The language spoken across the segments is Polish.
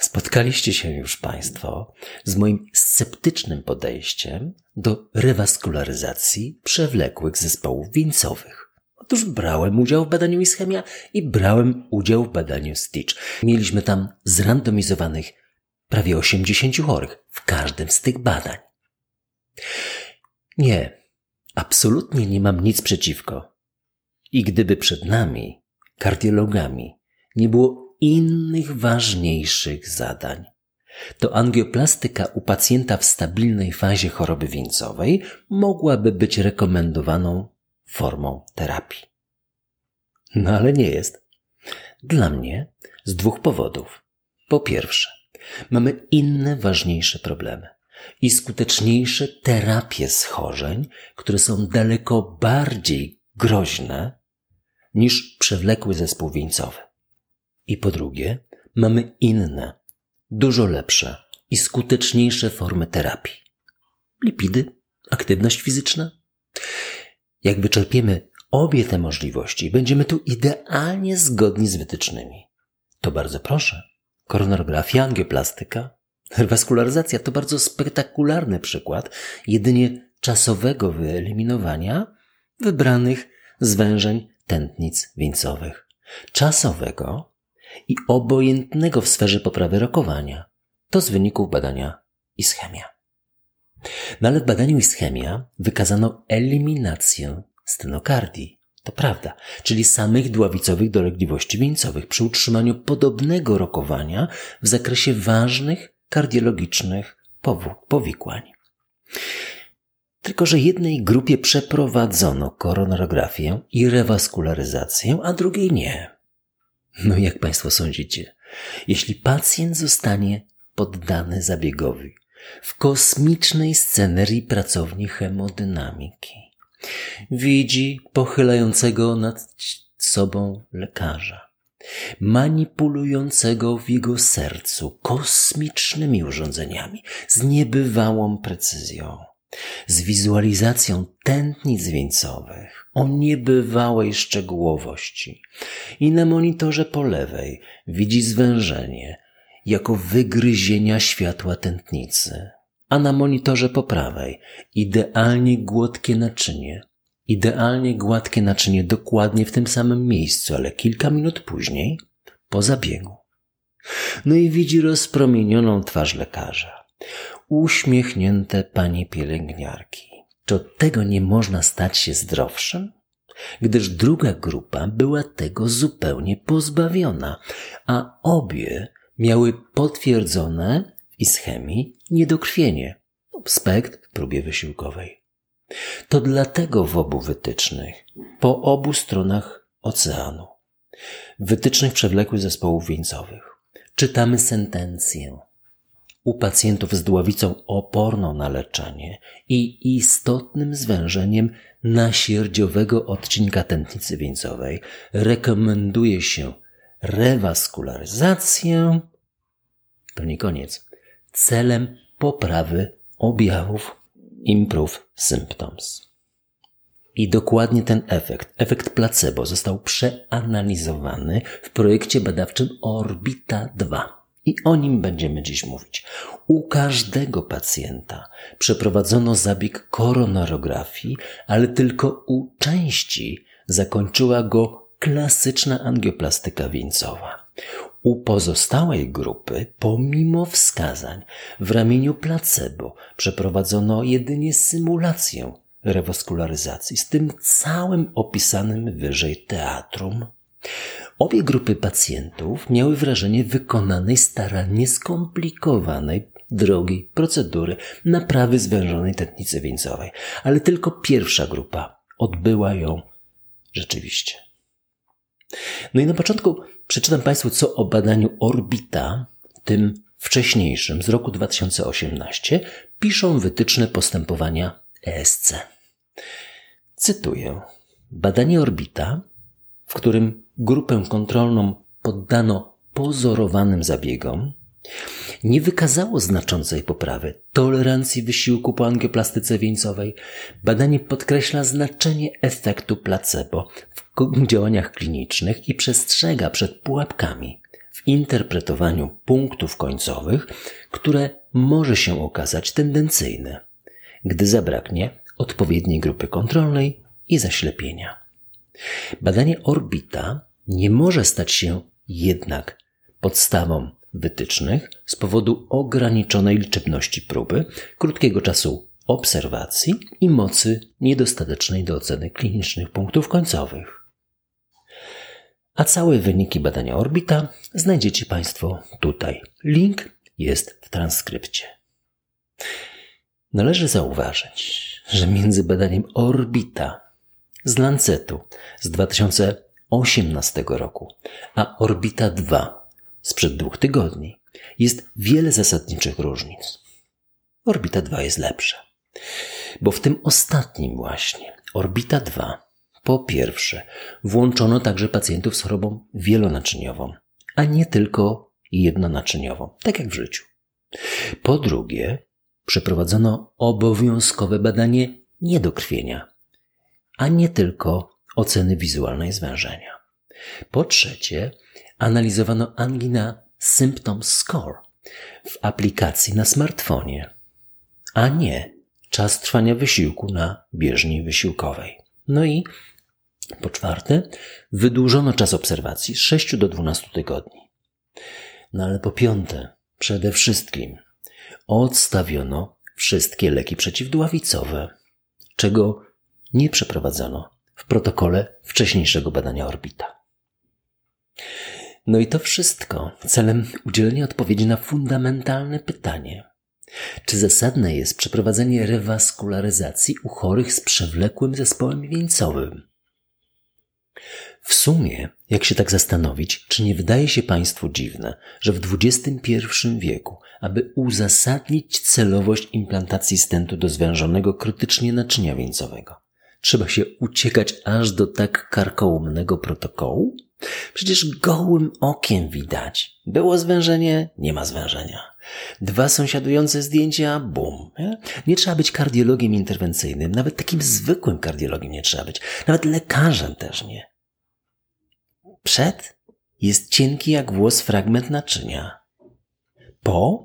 spotkaliście się już Państwo z moim sceptycznym podejściem do rewaskularyzacji przewlekłych zespołów wieńcowych. Otóż brałem udział w badaniu ischemia i brałem udział w badaniu Stitch. Mieliśmy tam zrandomizowanych prawie 80 chorych w każdym z tych badań. Nie, absolutnie nie mam nic przeciwko. I gdyby przed nami, kardiologami, nie było innych ważniejszych zadań. To angioplastyka u pacjenta w stabilnej fazie choroby wieńcowej mogłaby być rekomendowaną formą terapii. No ale nie jest. Dla mnie z dwóch powodów. Po pierwsze, mamy inne ważniejsze problemy i skuteczniejsze terapie schorzeń, które są daleko bardziej groźne niż przewlekły zespół wieńcowy. I po drugie, mamy inne, dużo lepsze i skuteczniejsze formy terapii. Lipidy, aktywność fizyczna. Jak wyczerpiemy obie te możliwości, będziemy tu idealnie zgodni z wytycznymi. To bardzo proszę. Koronarografia, angioplastyka, rewaskularyzacja to bardzo spektakularny przykład jedynie czasowego wyeliminowania wybranych zwężeń tętnic wieńcowych. Czasowego, i obojętnego w sferze poprawy rokowania. To z wyników badania ischemia. No ale w badaniu ischemia wykazano eliminację stenokardii. To prawda, czyli samych dławicowych dolegliwości wieńcowych przy utrzymaniu podobnego rokowania w zakresie ważnych kardiologicznych powikłań. Tylko, że jednej grupie przeprowadzono koronarografię i rewaskularyzację, a drugiej nie. No jak Państwo sądzicie? Jeśli pacjent zostanie poddany zabiegowi w kosmicznej scenerii pracowni hemodynamiki, widzi pochylającego nad sobą lekarza, manipulującego w jego sercu kosmicznymi urządzeniami z niebywałą precyzją, z wizualizacją tętnic wieńcowych o niebywałej szczegółowości. I na monitorze po lewej widzi zwężenie jako wygryzienia światła tętnicy, a na monitorze po prawej idealnie gładkie naczynie, idealnie gładkie naczynie dokładnie w tym samym miejscu, ale kilka minut później po zabiegu. No i widzi rozpromienioną twarz lekarza uśmiechnięte panie pielęgniarki. Czy od tego nie można stać się zdrowszym? Gdyż druga grupa była tego zupełnie pozbawiona, a obie miały potwierdzone w ischemii niedokrwienie, spekt w próbie wysiłkowej. To dlatego w obu wytycznych, po obu stronach oceanu, wytycznych przewlekłych zespołów wieńcowych, czytamy sentencję u pacjentów z dławicą oporną na leczenie i istotnym zwężeniem nasierdziowego odcinka tętnicy wieńcowej rekomenduje się rewaskularyzację, to nie koniec, celem poprawy objawów improve symptoms. I dokładnie ten efekt, efekt placebo, został przeanalizowany w projekcie badawczym Orbita 2. I o nim będziemy dziś mówić. U każdego pacjenta przeprowadzono zabieg koronarografii, ale tylko u części zakończyła go klasyczna angioplastyka wieńcowa. U pozostałej grupy, pomimo wskazań w ramieniu placebo, przeprowadzono jedynie symulację rewaskularyzacji z tym całym opisanym wyżej teatrum. Obie grupy pacjentów miały wrażenie wykonanej starannie skomplikowanej drogiej procedury naprawy zwężonej tętnicy wieńcowej, ale tylko pierwsza grupa odbyła ją rzeczywiście. No i na początku przeczytam Państwu, co o badaniu Orbita, tym wcześniejszym z roku 2018, piszą wytyczne postępowania ESC. Cytuję. badanie orbita, w którym grupę kontrolną poddano pozorowanym zabiegom, nie wykazało znaczącej poprawy tolerancji wysiłku po angioplastyce wieńcowej. Badanie podkreśla znaczenie efektu placebo w działaniach klinicznych i przestrzega przed pułapkami w interpretowaniu punktów końcowych, które może się okazać tendencyjne, gdy zabraknie odpowiedniej grupy kontrolnej i zaślepienia. Badanie orbita nie może stać się jednak podstawą wytycznych z powodu ograniczonej liczebności próby, krótkiego czasu obserwacji i mocy niedostatecznej do oceny klinicznych punktów końcowych. A całe wyniki badania orbita znajdziecie Państwo tutaj. Link jest w transkrypcie. Należy zauważyć, że między badaniem orbita z Lancetu z 2018 roku, a Orbita 2 sprzed dwóch tygodni jest wiele zasadniczych różnic. Orbita 2 jest lepsza, bo w tym ostatnim właśnie, Orbita 2, po pierwsze, włączono także pacjentów z chorobą wielonaczyniową, a nie tylko jednonaczyniową, tak jak w życiu. Po drugie, przeprowadzono obowiązkowe badanie niedokrwienia, a nie tylko oceny wizualnej zwężenia. Po trzecie, analizowano angina Symptom Score w aplikacji na smartfonie, a nie czas trwania wysiłku na bieżni wysiłkowej. No i po czwarte, wydłużono czas obserwacji z 6 do 12 tygodni. No ale po piąte, przede wszystkim odstawiono wszystkie leki przeciwdławicowe, czego nie przeprowadzono w protokole wcześniejszego badania orbita. No i to wszystko celem udzielenia odpowiedzi na fundamentalne pytanie. Czy zasadne jest przeprowadzenie rewaskularyzacji u chorych z przewlekłym zespołem wieńcowym? W sumie, jak się tak zastanowić, czy nie wydaje się Państwu dziwne, że w XXI wieku, aby uzasadnić celowość implantacji stentu do zwężonego krytycznie naczynia wieńcowego, trzeba się uciekać aż do tak karkołomnego protokołu? Przecież gołym okiem widać. Było zwężenie, nie ma zwężenia. Dwa sąsiadujące zdjęcia, bum. Nie? nie trzeba być kardiologiem interwencyjnym, nawet takim zwykłym kardiologiem nie trzeba być, nawet lekarzem też nie. Przed jest cienki jak włos fragment naczynia. Po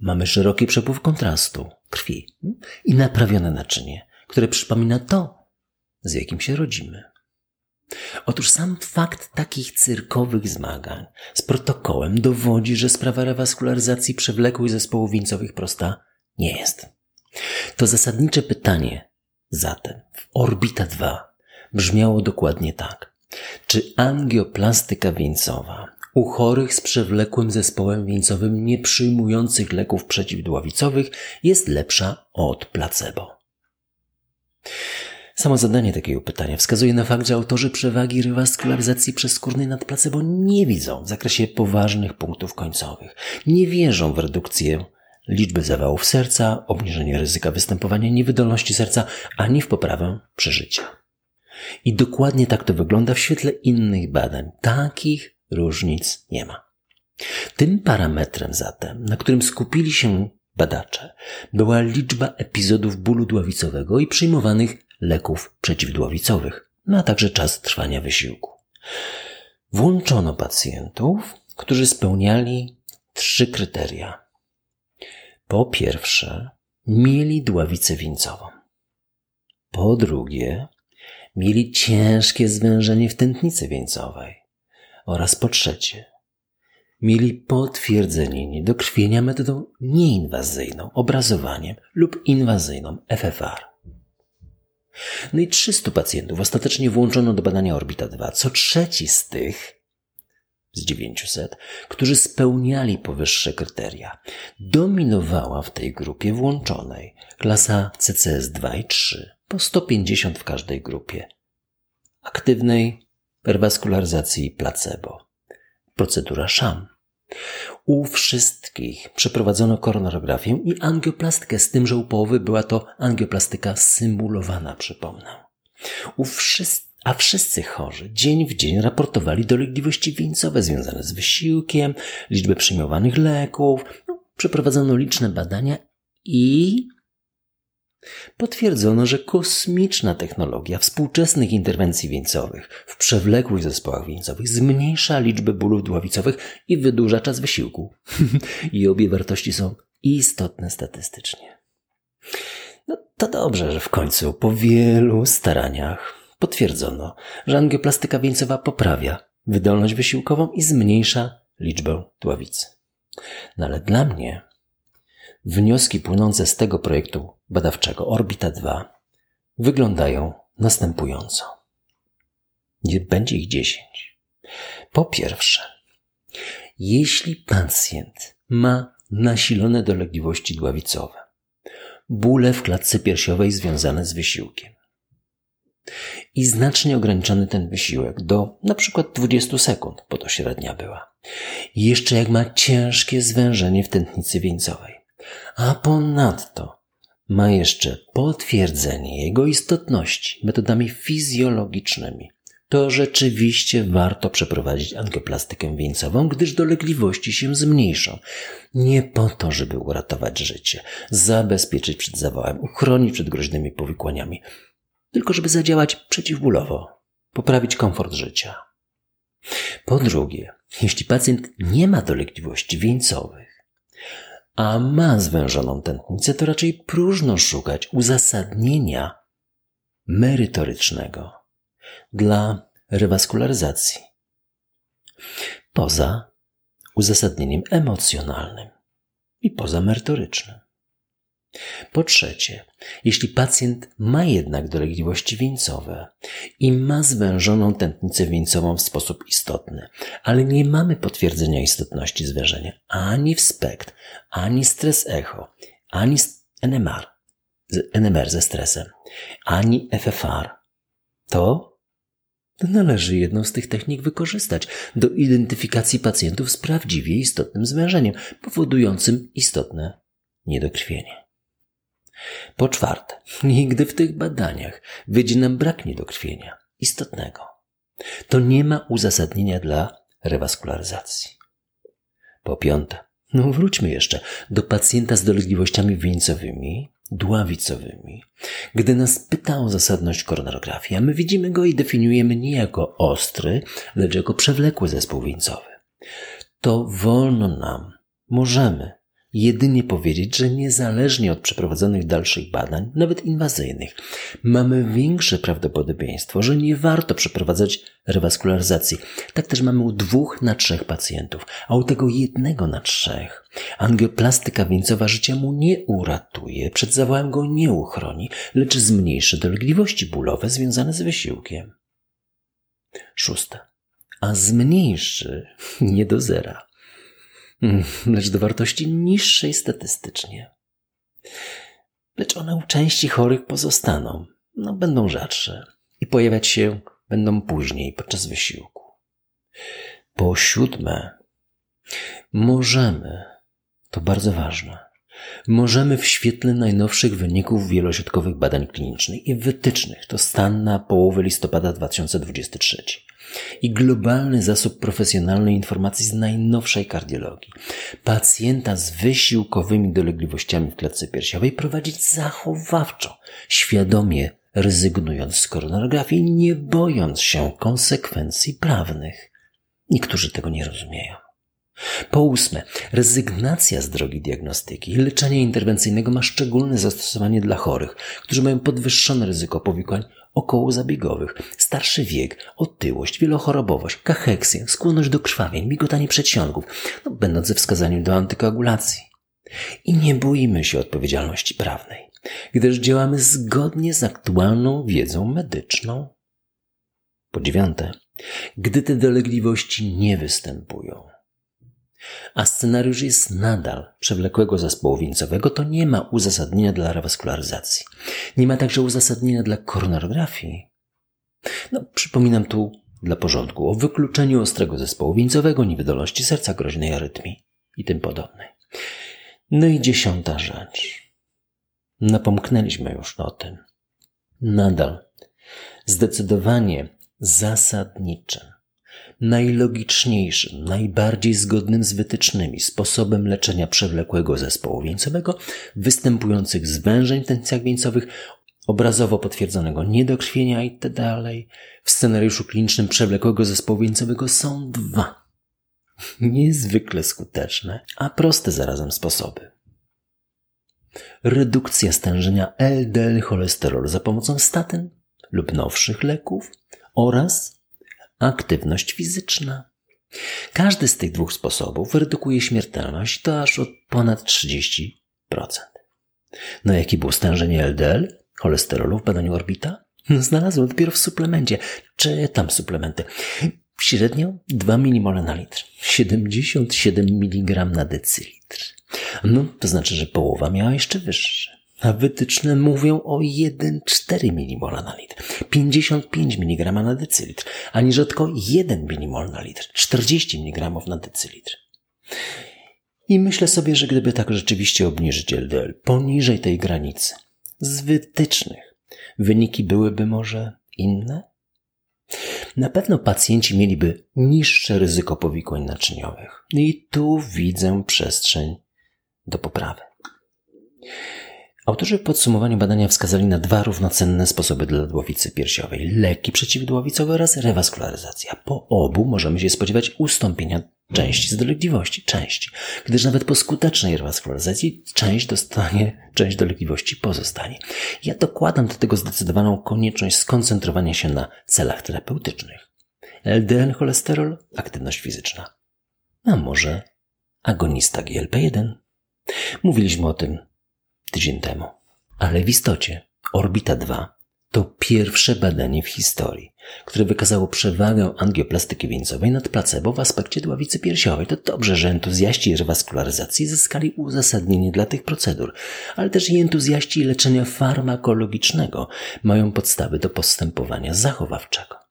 mamy szeroki przepływ kontrastu krwi i naprawione naczynie, które przypomina to, z jakim się rodzimy. Otóż sam fakt takich cyrkowych zmagań z protokołem dowodzi, że sprawa rewaskularyzacji przewlekłych zespołów wieńcowych prosta nie jest. To zasadnicze pytanie zatem w Orbita 2 brzmiało dokładnie tak. Czy angioplastyka wieńcowa u chorych z przewlekłym zespołem wieńcowym nie przyjmujących leków przeciwdławicowych jest lepsza od placebo? Samo zadanie takiego pytania wskazuje na fakt, że autorzy przewagi rewaskularyzacji przeskórnej nad placebo nie widzą w zakresie poważnych punktów końcowych. Nie wierzą w redukcję liczby zawałów serca, obniżenie ryzyka występowania niewydolności serca, ani w poprawę przeżycia. I dokładnie tak to wygląda w świetle innych badań. Takich różnic nie ma. Tym parametrem zatem, na którym skupili się badacze, była liczba epizodów bólu dławicowego i przyjmowanych leków przeciwdławicowych, no a także czas trwania wysiłku. Włączono pacjentów, którzy spełniali trzy kryteria. Po pierwsze, mieli dławicę wieńcową. Po drugie, mieli ciężkie zwężenie w tętnicy wieńcowej. Oraz po trzecie, mieli potwierdzenie niedokrwienia metodą nieinwazyjną, obrazowaniem lub inwazyjną FFR. No i 300 pacjentów ostatecznie włączono do badania Orbita 2. Co trzeci z tych, z 900, którzy spełniali powyższe kryteria, dominowała w tej grupie włączonej klasa CCS 2 i 3, po 150 w każdej grupie, aktywnej perwaskularyzacji placebo, procedura SHAM. U wszystkich przeprowadzono koronarografię i angioplastykę, z tym, że u połowy była to angioplastyka symulowana, przypomnę. U wszystkich a wszyscy chorzy dzień w dzień raportowali dolegliwości wieńcowe związane z wysiłkiem, liczbę przyjmowanych leków. No, przeprowadzono liczne badania i potwierdzono, że kosmiczna technologia współczesnych interwencji wieńcowych w przewlekłych zespołach wieńcowych zmniejsza liczbę bólów dławicowych i wydłuża czas wysiłku. I obie wartości są istotne statystycznie. No to dobrze, że w końcu po wielu staraniach potwierdzono, że angioplastyka wieńcowa poprawia wydolność wysiłkową i zmniejsza liczbę dławicy. No ale dla mnie wnioski płynące z tego projektu badawczego Orbita 2 wyglądają następująco. Będzie ich 10. Po pierwsze, jeśli pacjent ma nasilone dolegliwości dławicowe, bóle w klatce piersiowej związane z wysiłkiem, i znacznie ograniczony ten wysiłek do na przykład 20 sekund, bo to średnia była. Jeszcze jak ma ciężkie zwężenie w tętnicy wieńcowej. A ponadto ma jeszcze potwierdzenie jego istotności metodami fizjologicznymi. To rzeczywiście warto przeprowadzić angioplastykę wieńcową, gdyż dolegliwości się zmniejszą. Nie po to, żeby uratować życie, zabezpieczyć przed zawałem, uchronić przed groźnymi powikłaniami, tylko żeby zadziałać przeciwbólowo, poprawić komfort życia. Po drugie, jeśli pacjent nie ma dolegliwości wieńcowych, a ma zwężoną tętnicę, to raczej próżno szukać uzasadnienia merytorycznego dla rewaskularyzacji. Poza uzasadnieniem emocjonalnym i poza merytorycznym. Po trzecie, jeśli pacjent ma jednak dolegliwości wieńcowe i ma zwężoną tętnicę wieńcową w sposób istotny, ale nie mamy potwierdzenia istotności zwężenia ani w SPECT, ani stres echo, ani NMR, NMR ze stresem, ani FFR, to należy jedną z tych technik wykorzystać do identyfikacji pacjentów z prawdziwie istotnym zwężeniem, powodującym istotne niedokrwienie. Po czwarte, nigdy w tych badaniach wyjdzie nam brak niedokrwienia istotnego. To nie ma uzasadnienia dla rewaskularyzacji. Po piąte, no wróćmy jeszcze do pacjenta z dolegliwościami wieńcowymi, dławicowymi. Gdy nas pyta o zasadność koronarografii, a my widzimy go i definiujemy nie jako ostry, lecz jako przewlekły zespół wieńcowy, to wolno nam, możemy jedynie powiedzieć, że niezależnie od przeprowadzonych dalszych badań, nawet inwazyjnych, mamy większe prawdopodobieństwo, że nie warto przeprowadzać rewaskularyzacji. Tak też mamy u dwóch na trzech pacjentów, a u tego jednego na trzech angioplastyka wieńcowa życia mu nie uratuje, przed zawałem go nie uchroni, lecz zmniejszy dolegliwości bólowe związane z wysiłkiem. Szóste. A zmniejszy nie do zera lecz do wartości niższej statystycznie. Lecz one u części chorych pozostaną, no będą rzadsze i pojawiać się będą później podczas wysiłku. Po siódme, możemy, to bardzo ważne, możemy w świetle najnowszych wyników wielośrodkowych badań klinicznych i wytycznych, to stan na połowę listopada 2023, i globalny zasób profesjonalnej informacji z najnowszej kardiologii. Pacjenta z wysiłkowymi dolegliwościami w klatce piersiowej prowadzić zachowawczo, świadomie rezygnując z koronografii, nie bojąc się konsekwencji prawnych. Niektórzy tego nie rozumieją. Po ósme, rezygnacja z drogi diagnostyki i leczenia interwencyjnego ma szczególne zastosowanie dla chorych, którzy mają podwyższone ryzyko powikłań okołozabiegowych, starszy wiek, otyłość, wielochorobowość, kacheksję, skłonność do krwawień, migotanie przedsionków, no, będąc ze wskazaniem do antykoagulacji. I nie boimy się odpowiedzialności prawnej, gdyż działamy zgodnie z aktualną wiedzą medyczną. Po dziewiąte, gdy te dolegliwości nie występują, a scenariusz jest nadal przewlekłego zespołu wieńcowego, to nie ma uzasadnienia dla rewaskularyzacji. Nie ma także uzasadnienia dla koronarografii. No, przypominam tu dla porządku o wykluczeniu ostrego zespołu wieńcowego, niewydolności serca, groźnej arytmii i tym podobnej. No i dziesiąta rzecz. Napomknęliśmy już o tym. Nadal Zdecydowanie zasadniczym, najlogiczniejszym, najbardziej zgodnym z wytycznymi sposobem leczenia przewlekłego zespołu wieńcowego, występujących zwężeń w tętnicach wieńcowych, obrazowo potwierdzonego niedokrwienia itd. W scenariuszu klinicznym przewlekłego zespołu wieńcowego są dwa niezwykle skuteczne, a proste zarazem sposoby. Redukcja stężenia LDL cholesterolu za pomocą statyn lub nowszych leków oraz aktywność fizyczna. Każdy z tych dwóch sposobów redukuje śmiertelność do aż od ponad 30%. No jakie było stężenie LDL cholesterolu w badaniu Orbita? Znalazłem dopiero w suplemencie. Czytam suplementy. Średnio 2 mmol na litr. 77 mg na decylitr. No, to znaczy, że połowa miała jeszcze wyższe. A wytyczne mówią o 1,4 mmol na litr, 55 mg na decylitr, a nierzadko 1 mmol na litr, 40 mg na decylitr. I myślę sobie, że gdyby tak rzeczywiście obniżyć LDL poniżej tej granicy, z wytycznych, wyniki byłyby może inne? Na pewno pacjenci mieliby niższe ryzyko powikłań naczyniowych. I tu widzę przestrzeń do poprawy. Autorzy w podsumowaniu badania wskazali na dwa równocenne sposoby dla dłowicy piersiowej: leki przeciwdłowicowe oraz rewaskularyzacja. Po obu możemy się spodziewać ustąpienia części z dolegliwości, części, gdyż nawet po skutecznej rewaskularyzacji część dostanie, część dolegliwości pozostanie. Ja dokładam do tego zdecydowaną konieczność skoncentrowania się na celach terapeutycznych. LDL cholesterol, aktywność fizyczna. A może agonista GLP-1? Mówiliśmy o tym tydzień temu. Ale w istocie Orbita 2 to pierwsze badanie w historii, które wykazało przewagę angioplastyki wieńcowej nad placebo w aspekcie dławicy piersiowej. To dobrze, że entuzjaści rewaskularyzacji zyskali uzasadnienie dla tych procedur, ale też i entuzjaści leczenia farmakologicznego mają podstawy do postępowania zachowawczego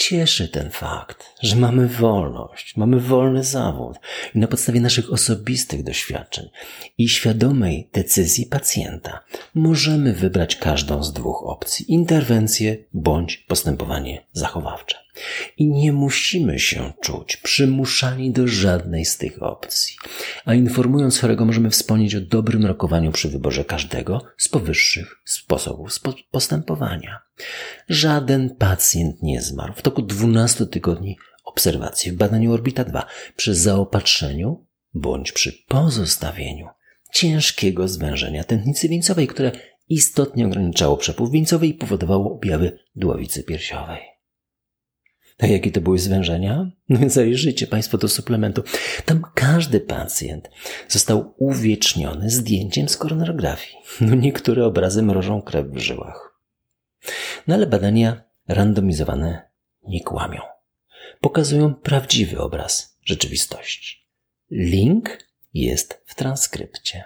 cieszy ten fakt, że mamy wolność, mamy wolny zawód i na podstawie naszych osobistych doświadczeń i świadomej decyzji pacjenta możemy wybrać każdą z dwóch opcji interwencję bądź postępowanie zachowawcze. I nie musimy się czuć przymuszani do żadnej z tych opcji. A informując chorego, możemy wspomnieć o dobrym rokowaniu przy wyborze każdego z powyższych sposobów postępowania. Żaden pacjent nie zmarł w toku 12 tygodni obserwacji w badaniu Orbita 2 przy zaopatrzeniu bądź przy pozostawieniu ciężkiego zwężenia tętnicy wieńcowej, które istotnie ograniczało przepływ wieńcowy i powodowało objawy dłowicy piersiowej. A jakie to były zwężenia? No więc zajrzyjcie Państwo do suplementu. Tam każdy pacjent został uwieczniony zdjęciem z koronografii. No niektóre obrazy mrożą krew w żyłach. No ale badania randomizowane nie kłamią. Pokazują prawdziwy obraz rzeczywistości. Link jest w transkrypcie.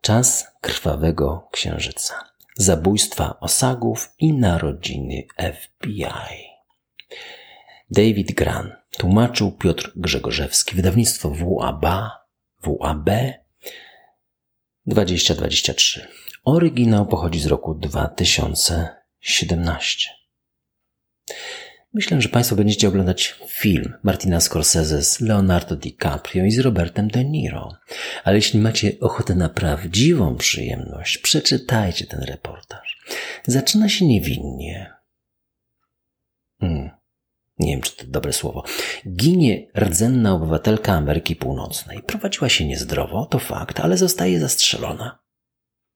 Czas krwawego księżyca. Zabójstwa osagów i narodziny FBI. David Gran, tłumaczył Piotr Grzegorzewski, wydawnictwo WAB, WAB 2023. Oryginał pochodzi z roku 2017. Myślę, że Państwo będziecie oglądać film Martina Scorsese z Leonardo DiCaprio i z Robertem De Niro. Ale jeśli macie ochotę na prawdziwą przyjemność, przeczytajcie ten reportaż. Zaczyna się niewinnie. Nie wiem czy to dobre słowo, ginie rdzenna obywatelka Ameryki Północnej. Prowadziła się niezdrowo, to fakt, ale zostaje zastrzelona.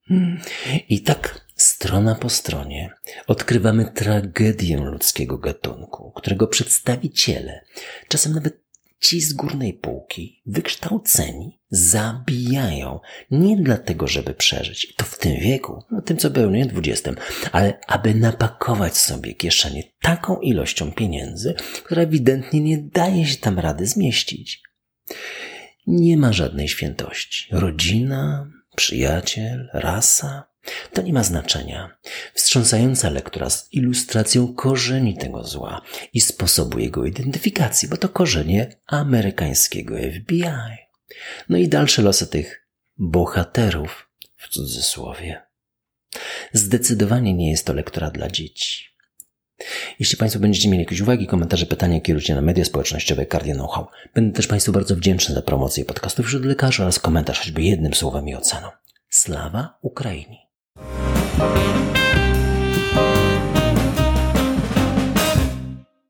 Hmm. I tak strona po stronie odkrywamy tragedię ludzkiego gatunku, którego przedstawiciele, czasem nawet ci z górnej półki, wykształceni, zabijają. Nie dlatego, żeby przeżyć, to w tym wieku, no tym co był, nie? dwudziestym, ale aby napakować sobie kieszenie taką ilością pieniędzy, która ewidentnie nie daje się tam rady zmieścić. Nie ma żadnej świętości. Rodzina, przyjaciel, rasa, to nie ma znaczenia. Wstrząsająca lektura z ilustracją korzeni tego zła i sposobu jego identyfikacji, bo to korzenie amerykańskiego FBI. No i dalsze losy tych bohaterów w cudzysłowie. Zdecydowanie nie jest to lektura dla dzieci. Jeśli Państwo będziecie mieli jakieś uwagi, komentarze, pytania, kierujcie na media społecznościowe Cardio Know-how. Będę też Państwu bardzo wdzięczny za promocję podcastów wśród lekarzy oraz komentarz choćby jednym słowem i oceną. Thank you.